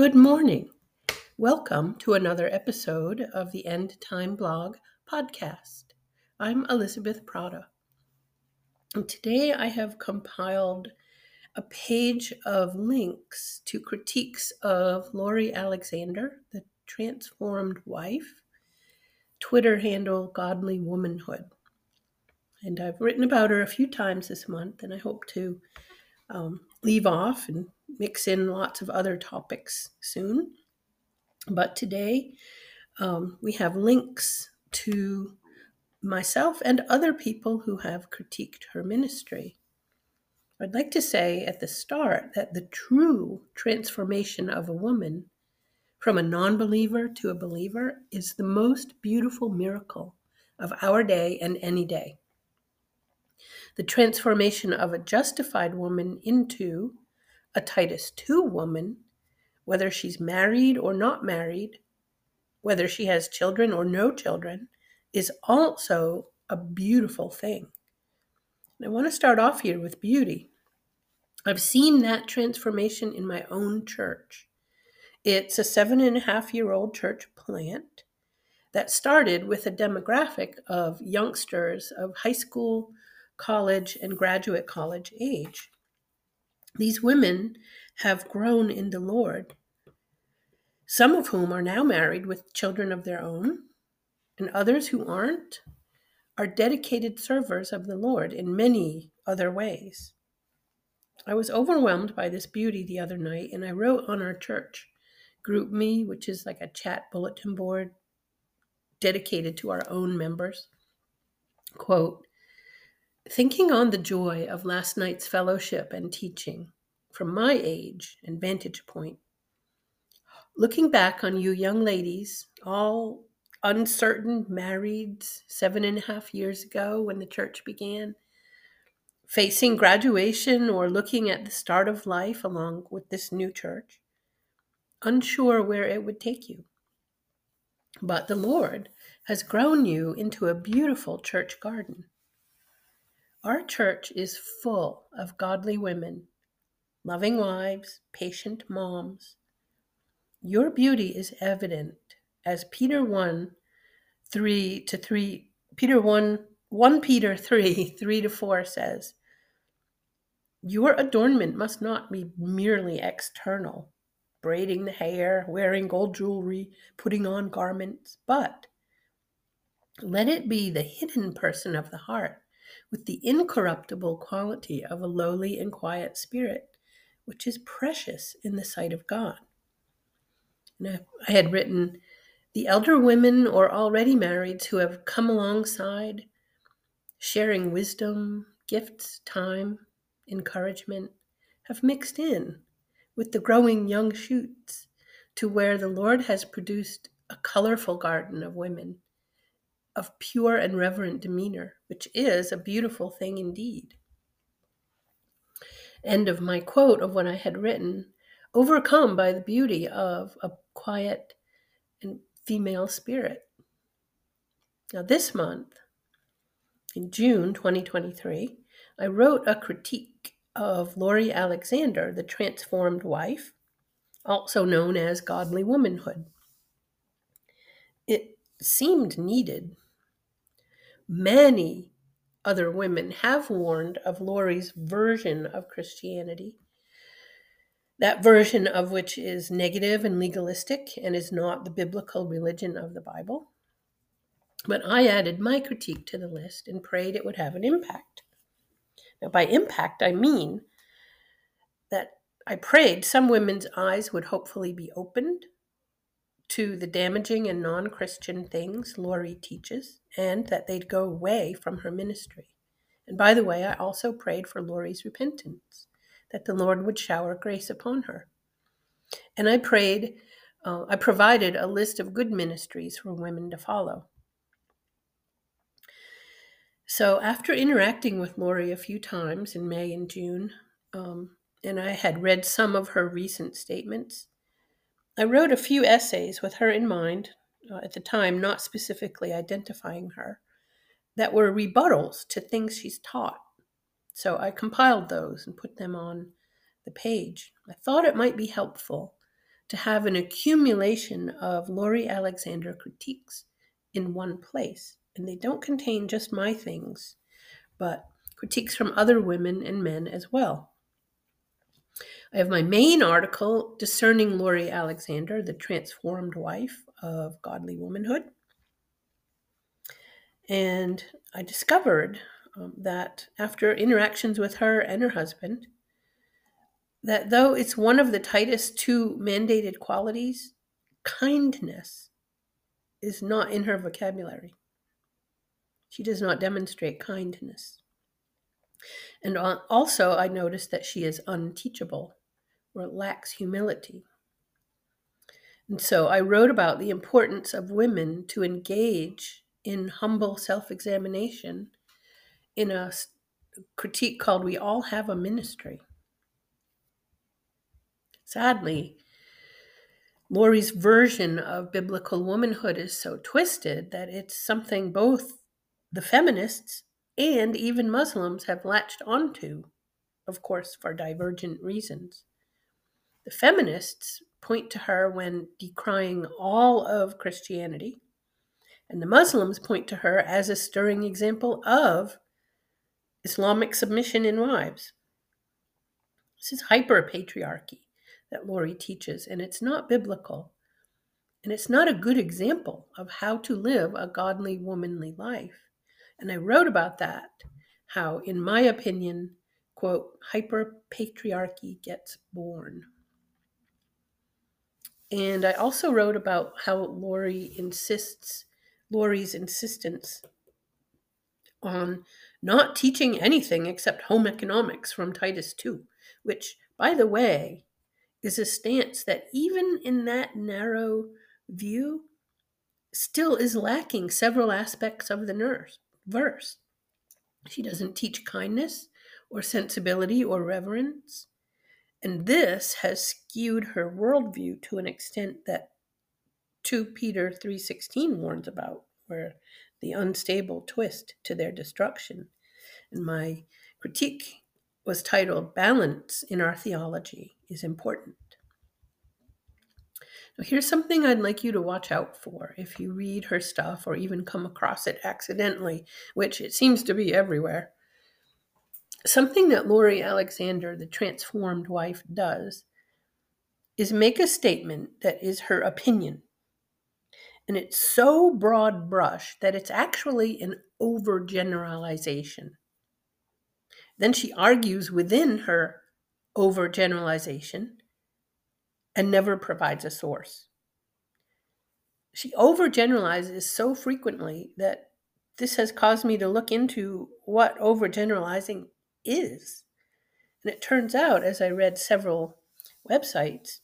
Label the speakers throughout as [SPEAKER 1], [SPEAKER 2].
[SPEAKER 1] Good morning. Welcome to another episode of the End Time Blog podcast. I'm Elizabeth Prata. And today I have compiled a page of links to critiques of Lori Alexander, the transformed wife, Twitter handle Godly Womanhood. And I've written about her a few times this month, and I hope to um, leave off and mix in lots of other topics soon. But today um, we have links to myself and other people who have critiqued her ministry. I'd like to say at the start that the true transformation of a woman from a non believer to a believer is the most beautiful miracle of our day and any day. The transformation of a justified woman into a Titus 2 woman, whether she's married or not married, whether she has children or no children, is also a beautiful thing. And I want to start off here with beauty. I've seen that transformation in my own church. It's a seven and a half year old church plant that started with a demographic of youngsters of high school, college, and graduate college age. These women have grown in the Lord, some of whom are now married with children of their own, and others who aren't are dedicated servers of the Lord in many other ways. I was overwhelmed by this beauty the other night, and I wrote on our church GroupMe, which is like a chat bulletin board dedicated to our own members. Quote, Thinking on the joy of last night's fellowship and teaching from my age and vantage point, looking back on you young ladies, all uncertain married seven and a half years ago when the church began, facing graduation or looking at the start of life along with this new church, unsure where it would take you. But the Lord has grown you into a beautiful church garden our church is full of godly women, loving wives, patient moms. Your beauty is evident as Peter 1 3 to 3, Peter 1, 1 Peter 3, 3 to 4 says, Your adornment must not be merely external, braiding the hair, wearing gold jewelry, putting on garments, but let it be the hidden person of the heart with the incorruptible quality of a lowly and quiet spirit, which is precious in the sight of God. And I had written, the elder women or already marrieds who have come alongside, sharing wisdom, gifts, time, encouragement, have mixed in with the growing young shoots to where the Lord has produced a colorful garden of women of pure and reverent demeanor, which is a beautiful thing indeed. End of my quote of what I had written, overcome by the beauty of a quiet and female spirit. Now, this month, in June 2023, I wrote a critique of Lori Alexander, the transformed wife, also known as godly womanhood. It seemed needed Many other women have warned of Lori's version of Christianity, that version of which is negative and legalistic and is not the biblical religion of the Bible. But I added my critique to the list and prayed it would have an impact. Now, by impact, I mean that I prayed some women's eyes would hopefully be opened to the damaging and non Christian things Lori teaches, and that they'd go away from her ministry. And by the way, I also prayed for Lori's repentance, that the Lord would shower grace upon her. And I prayed, uh, I provided a list of good ministries for women to follow. So after interacting with Lori a few times in May and June, um, and I had read some of her recent statements, I wrote a few essays with her in mind, uh, at the time not specifically identifying her, that were rebuttals to things she's taught. So I compiled those and put them on the page. I thought it might be helpful to have an accumulation of Lori Alexander critiques in one place. And they don't contain just my things, but critiques from other women and men as well. I have my main article, Discerning Lori Alexander, the Transformed Wife of Godly Womanhood. And I discovered um, that after interactions with her and her husband, that though it's one of the Titus 2 mandated qualities, kindness is not in her vocabulary. She does not demonstrate kindness. And also, I noticed that she is unteachable or lacks humility. And so I wrote about the importance of women to engage in humble self examination in a critique called We All Have a Ministry. Sadly, Lori's version of biblical womanhood is so twisted that it's something both the feminists and even Muslims have latched onto, of course, for divergent reasons. The feminists point to her when decrying all of Christianity, and the Muslims point to her as a stirring example of Islamic submission in wives. This is hyper patriarchy that Lori teaches, and it's not biblical. And it's not a good example of how to live a godly, womanly life. And I wrote about that, how, in my opinion, quote, hyper patriarchy gets born. And I also wrote about how Lori insists, Lori's insistence on not teaching anything except home economics from Titus 2, which, by the way, is a stance that even in that narrow view still is lacking several aspects of the nurse, verse. She doesn't teach kindness or sensibility or reverence. And this has skewed her worldview to an extent that 2 Peter 3:16 warns about, where the unstable twist to their destruction. And my critique was titled Balance in Our Theology is Important. Now, here's something I'd like you to watch out for if you read her stuff or even come across it accidentally, which it seems to be everywhere. Something that Lori Alexander, the transformed wife, does is make a statement that is her opinion and it's so broad brush that it's actually an overgeneralization. Then she argues within her overgeneralization and never provides a source. She overgeneralizes so frequently that this has caused me to look into what overgeneralizing is. And it turns out, as I read several websites,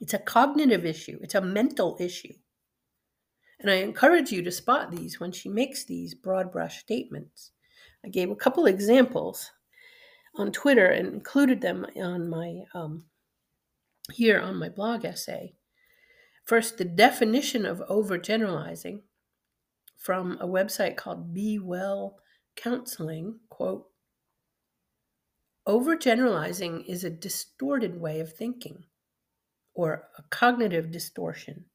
[SPEAKER 1] it's a cognitive issue, it's a mental issue. And I encourage you to spot these when she makes these broad brush statements. I gave a couple examples on Twitter and included them on my um, here on my blog essay. First, the definition of overgeneralizing from a website called Be Well Counseling, quote, overgeneralizing is a distorted way of thinking or a cognitive distortion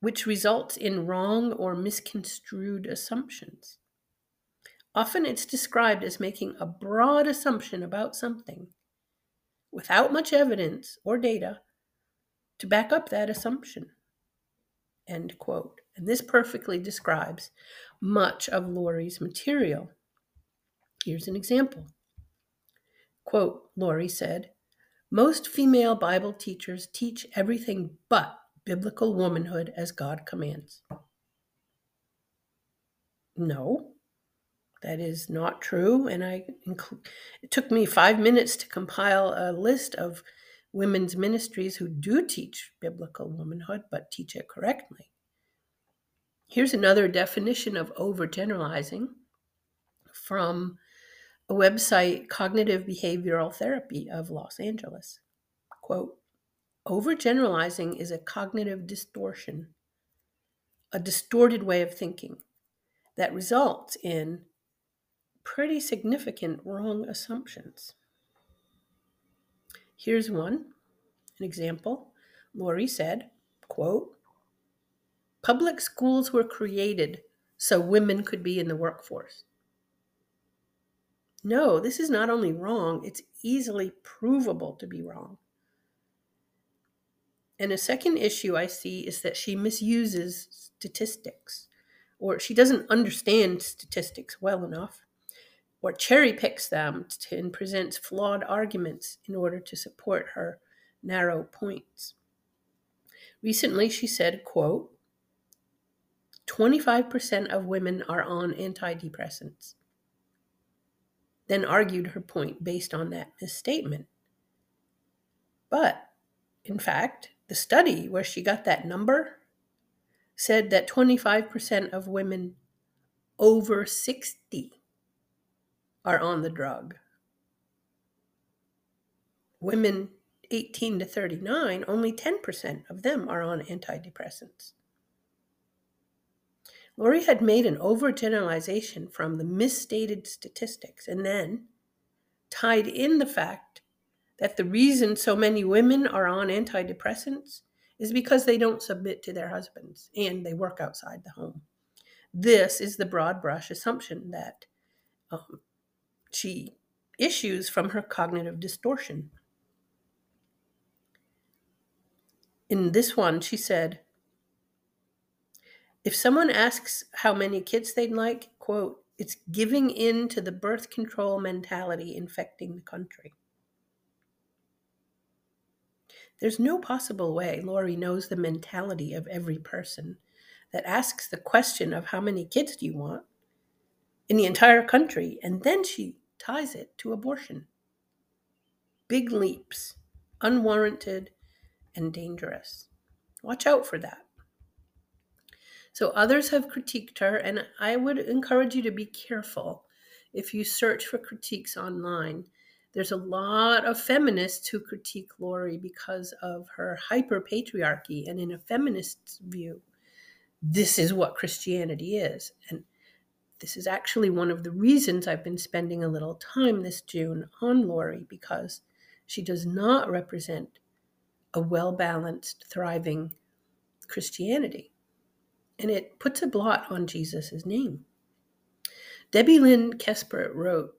[SPEAKER 1] which results in wrong or misconstrued assumptions. Often it's described as making a broad assumption about something without much evidence or data to back up that assumption. End quote. And this perfectly describes much of Lori's material. Here's an example. Quote, Laurie said, most female Bible teachers teach everything but biblical womanhood as God commands. No, that is not true. And I it took me five minutes to compile a list of women's ministries who do teach biblical womanhood, but teach it correctly. Here's another definition of overgeneralizing from website, Cognitive Behavioral Therapy of Los Angeles. Quote, Overgeneralizing is a cognitive distortion, a distorted way of thinking that results in pretty significant wrong assumptions. Here's one an example Lori said, quote, Public schools were created so women could be in the workforce. No, this is not only wrong, it's easily provable to be wrong. And a second issue I see is that she misuses statistics, or she doesn't understand statistics well enough, or cherry picks them and presents flawed arguments in order to support her narrow points. Recently, she said, quote, 25% of women are on antidepressants. Then argued her point based on that misstatement. But, in fact, the study where she got that number said that 25% of women over 60 are on the drug. Women 18 to 39, only 10% of them are on antidepressants. Lori had made an overgeneralization from the misstated statistics and then tied in the fact that the reason so many women are on antidepressants is because they don't submit to their husbands and they work outside the home. This is the broad brush assumption that um, she issues from her cognitive distortion. In this one, she said, if someone asks how many kids they'd like, quote, it's giving in to the birth control mentality infecting the country. There's no possible way Lori knows the mentality of every person that asks the question of how many kids do you want in the entire country, and then she ties it to abortion. Big leaps, unwarranted and dangerous. Watch out for that. So others have critiqued her, and I would encourage you to be careful if you search for critiques online. There's a lot of feminists who critique Lori because of her hyper patriarchy, and in a feminist's view, this is what Christianity is. And this is actually one of the reasons I've been spending a little time this June on Lori because she does not represent a well balanced, thriving Christianity and it puts a blot on Jesus' name. Debbie Lynn Kesper wrote,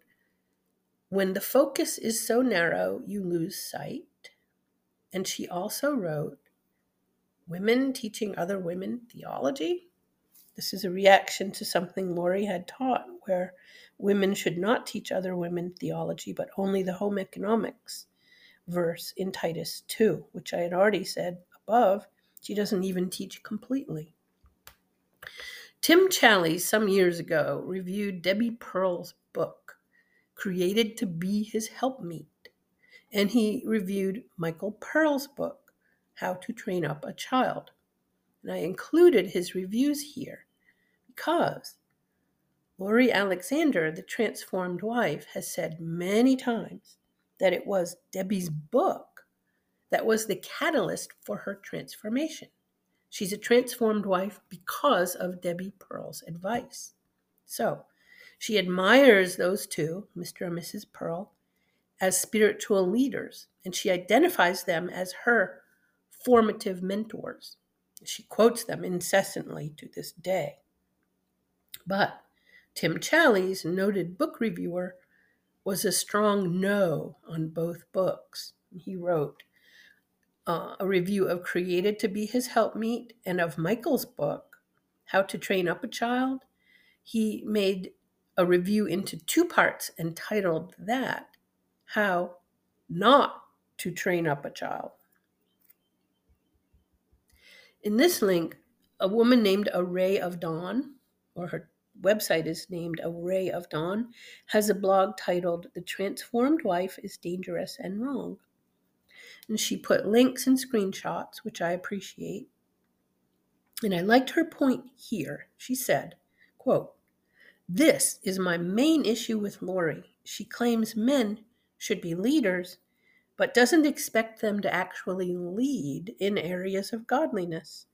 [SPEAKER 1] When the focus is so narrow, you lose sight. And she also wrote, Women teaching other women theology. This is a reaction to something Lori had taught, where women should not teach other women theology, but only the home economics verse in Titus 2, which I had already said above, she doesn't even teach completely. Tim Challies, some years ago, reviewed Debbie Pearl's book, Created to Be His Helpmeet, and he reviewed Michael Pearl's book, How to Train Up a Child. And I included his reviews here because Lori Alexander, the transformed wife, has said many times that it was Debbie's book that was the catalyst for her transformation. She's a transformed wife because of Debbie Pearl's advice. So she admires those two, Mr. and Mrs. Pearl, as spiritual leaders, and she identifies them as her formative mentors. She quotes them incessantly to this day. But Tim Challies, noted book reviewer, was a strong no on both books. He wrote, uh, a review of Created to Be His Helpmeet and of Michael's book, How to Train Up a Child. He made a review into two parts entitled that How Not to Train Up a Child. In this link, a woman named A Ray of Dawn, or her website is named A Ray of Dawn, has a blog titled The Transformed Wife is Dangerous and Wrong and she put links and screenshots, which I appreciate. And I liked her point here. She said, quote, This is my main issue with Lori. She claims men should be leaders, but doesn't expect them to actually lead in areas of godliness.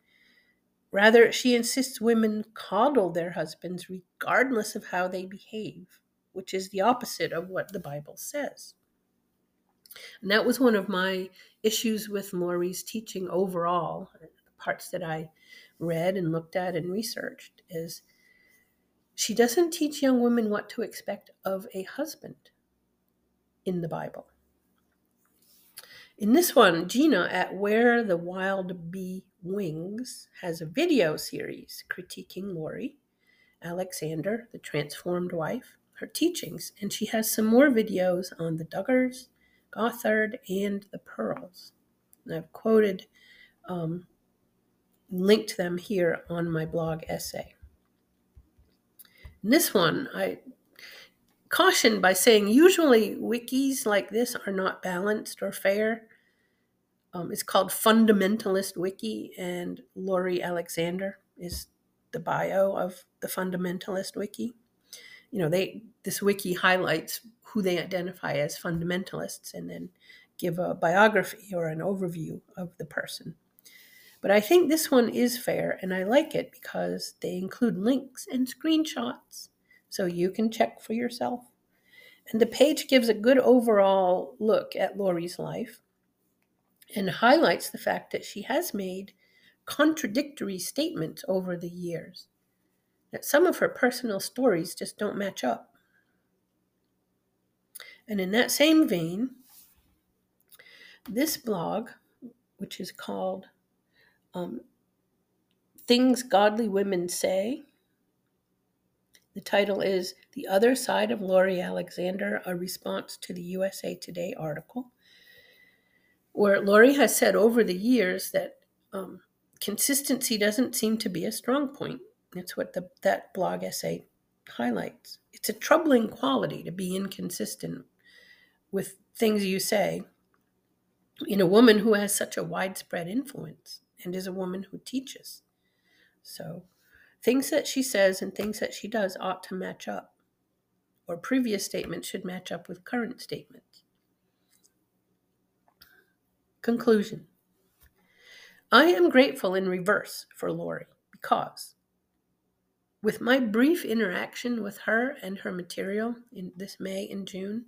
[SPEAKER 1] Rather, she insists women coddle their husbands regardless of how they behave, which is the opposite of what the Bible says. And that was one of my issues with Lori's teaching overall, the parts that I read and looked at and researched, is she doesn't teach young women what to expect of a husband in the Bible. In this one, Gina at Where the Wild Bee Wings has a video series critiquing Lori Alexander, the transformed wife, her teachings, and she has some more videos on the Duggars, Gothard, and the Pearls. And I've quoted, um, linked them here on my blog essay. In this one, I caution by saying usually wikis like this are not balanced or fair. Um, it's called Fundamentalist Wiki, and Lori Alexander is the bio of the Fundamentalist Wiki. You know, they this wiki highlights who they identify as fundamentalists and then give a biography or an overview of the person. But I think this one is fair, and I like it because they include links and screenshots so you can check for yourself. And the page gives a good overall look at Lori's life and highlights the fact that she has made contradictory statements over the years, that some of her personal stories just don't match up. And in that same vein, this blog, which is called um, Things Godly Women Say, the title is The Other Side of Lori Alexander, a response to the USA Today article, where Lori has said over the years that um, consistency doesn't seem to be a strong point. That's what the, that blog essay highlights. It's a troubling quality to be inconsistent with things you say in a woman who has such a widespread influence and is a woman who teaches. So, Things that she says and things that she does ought to match up, or previous statements should match up with current statements. Conclusion I am grateful in reverse for Lori because, with my brief interaction with her and her material in this May and June,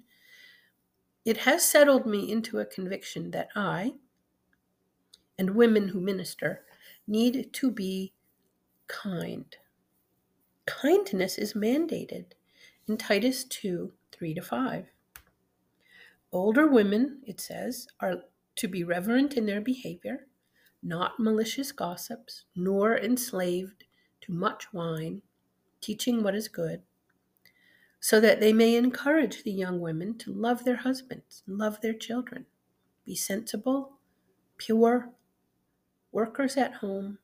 [SPEAKER 1] it has settled me into a conviction that I and women who minister need to be kind. Kindness is mandated in Titus 2 3 to 5. Older women, it says, are to be reverent in their behavior, not malicious gossips, nor enslaved to much wine, teaching what is good, so that they may encourage the young women to love their husbands and love their children, be sensible, pure, workers at home,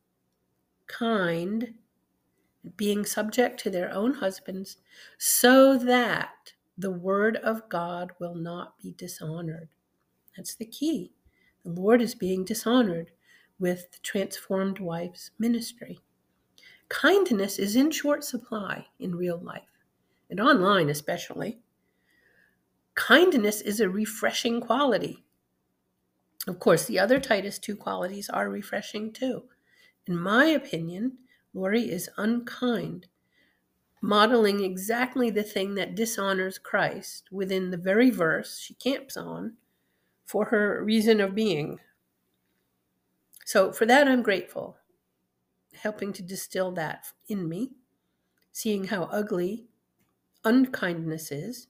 [SPEAKER 1] kind, being subject to their own husbands, so that the word of God will not be dishonored. That's the key. The Lord is being dishonored with the transformed wife's ministry. Kindness is in short supply in real life, and online especially. Kindness is a refreshing quality. Of course, the other Titus 2 qualities are refreshing too. In my opinion, Lori is unkind, modeling exactly the thing that dishonors Christ within the very verse she camps on for her reason of being. So, for that, I'm grateful, helping to distill that in me, seeing how ugly unkindness is.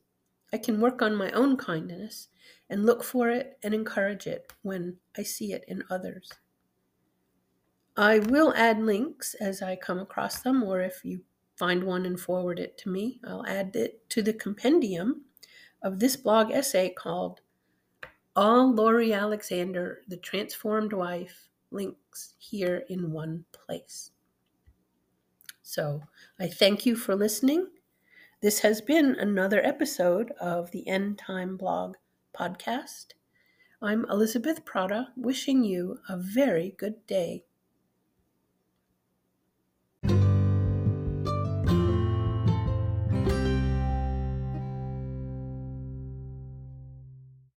[SPEAKER 1] I can work on my own kindness and look for it and encourage it when I see it in others. I will add links as I come across them, or if you find one and forward it to me, I'll add it to the compendium of this blog essay called All Lori Alexander, the Transformed Wife, links here in one place. So I thank you for listening. This has been another episode of the End Time Blog podcast. I'm Elizabeth Prata, wishing you a very good day.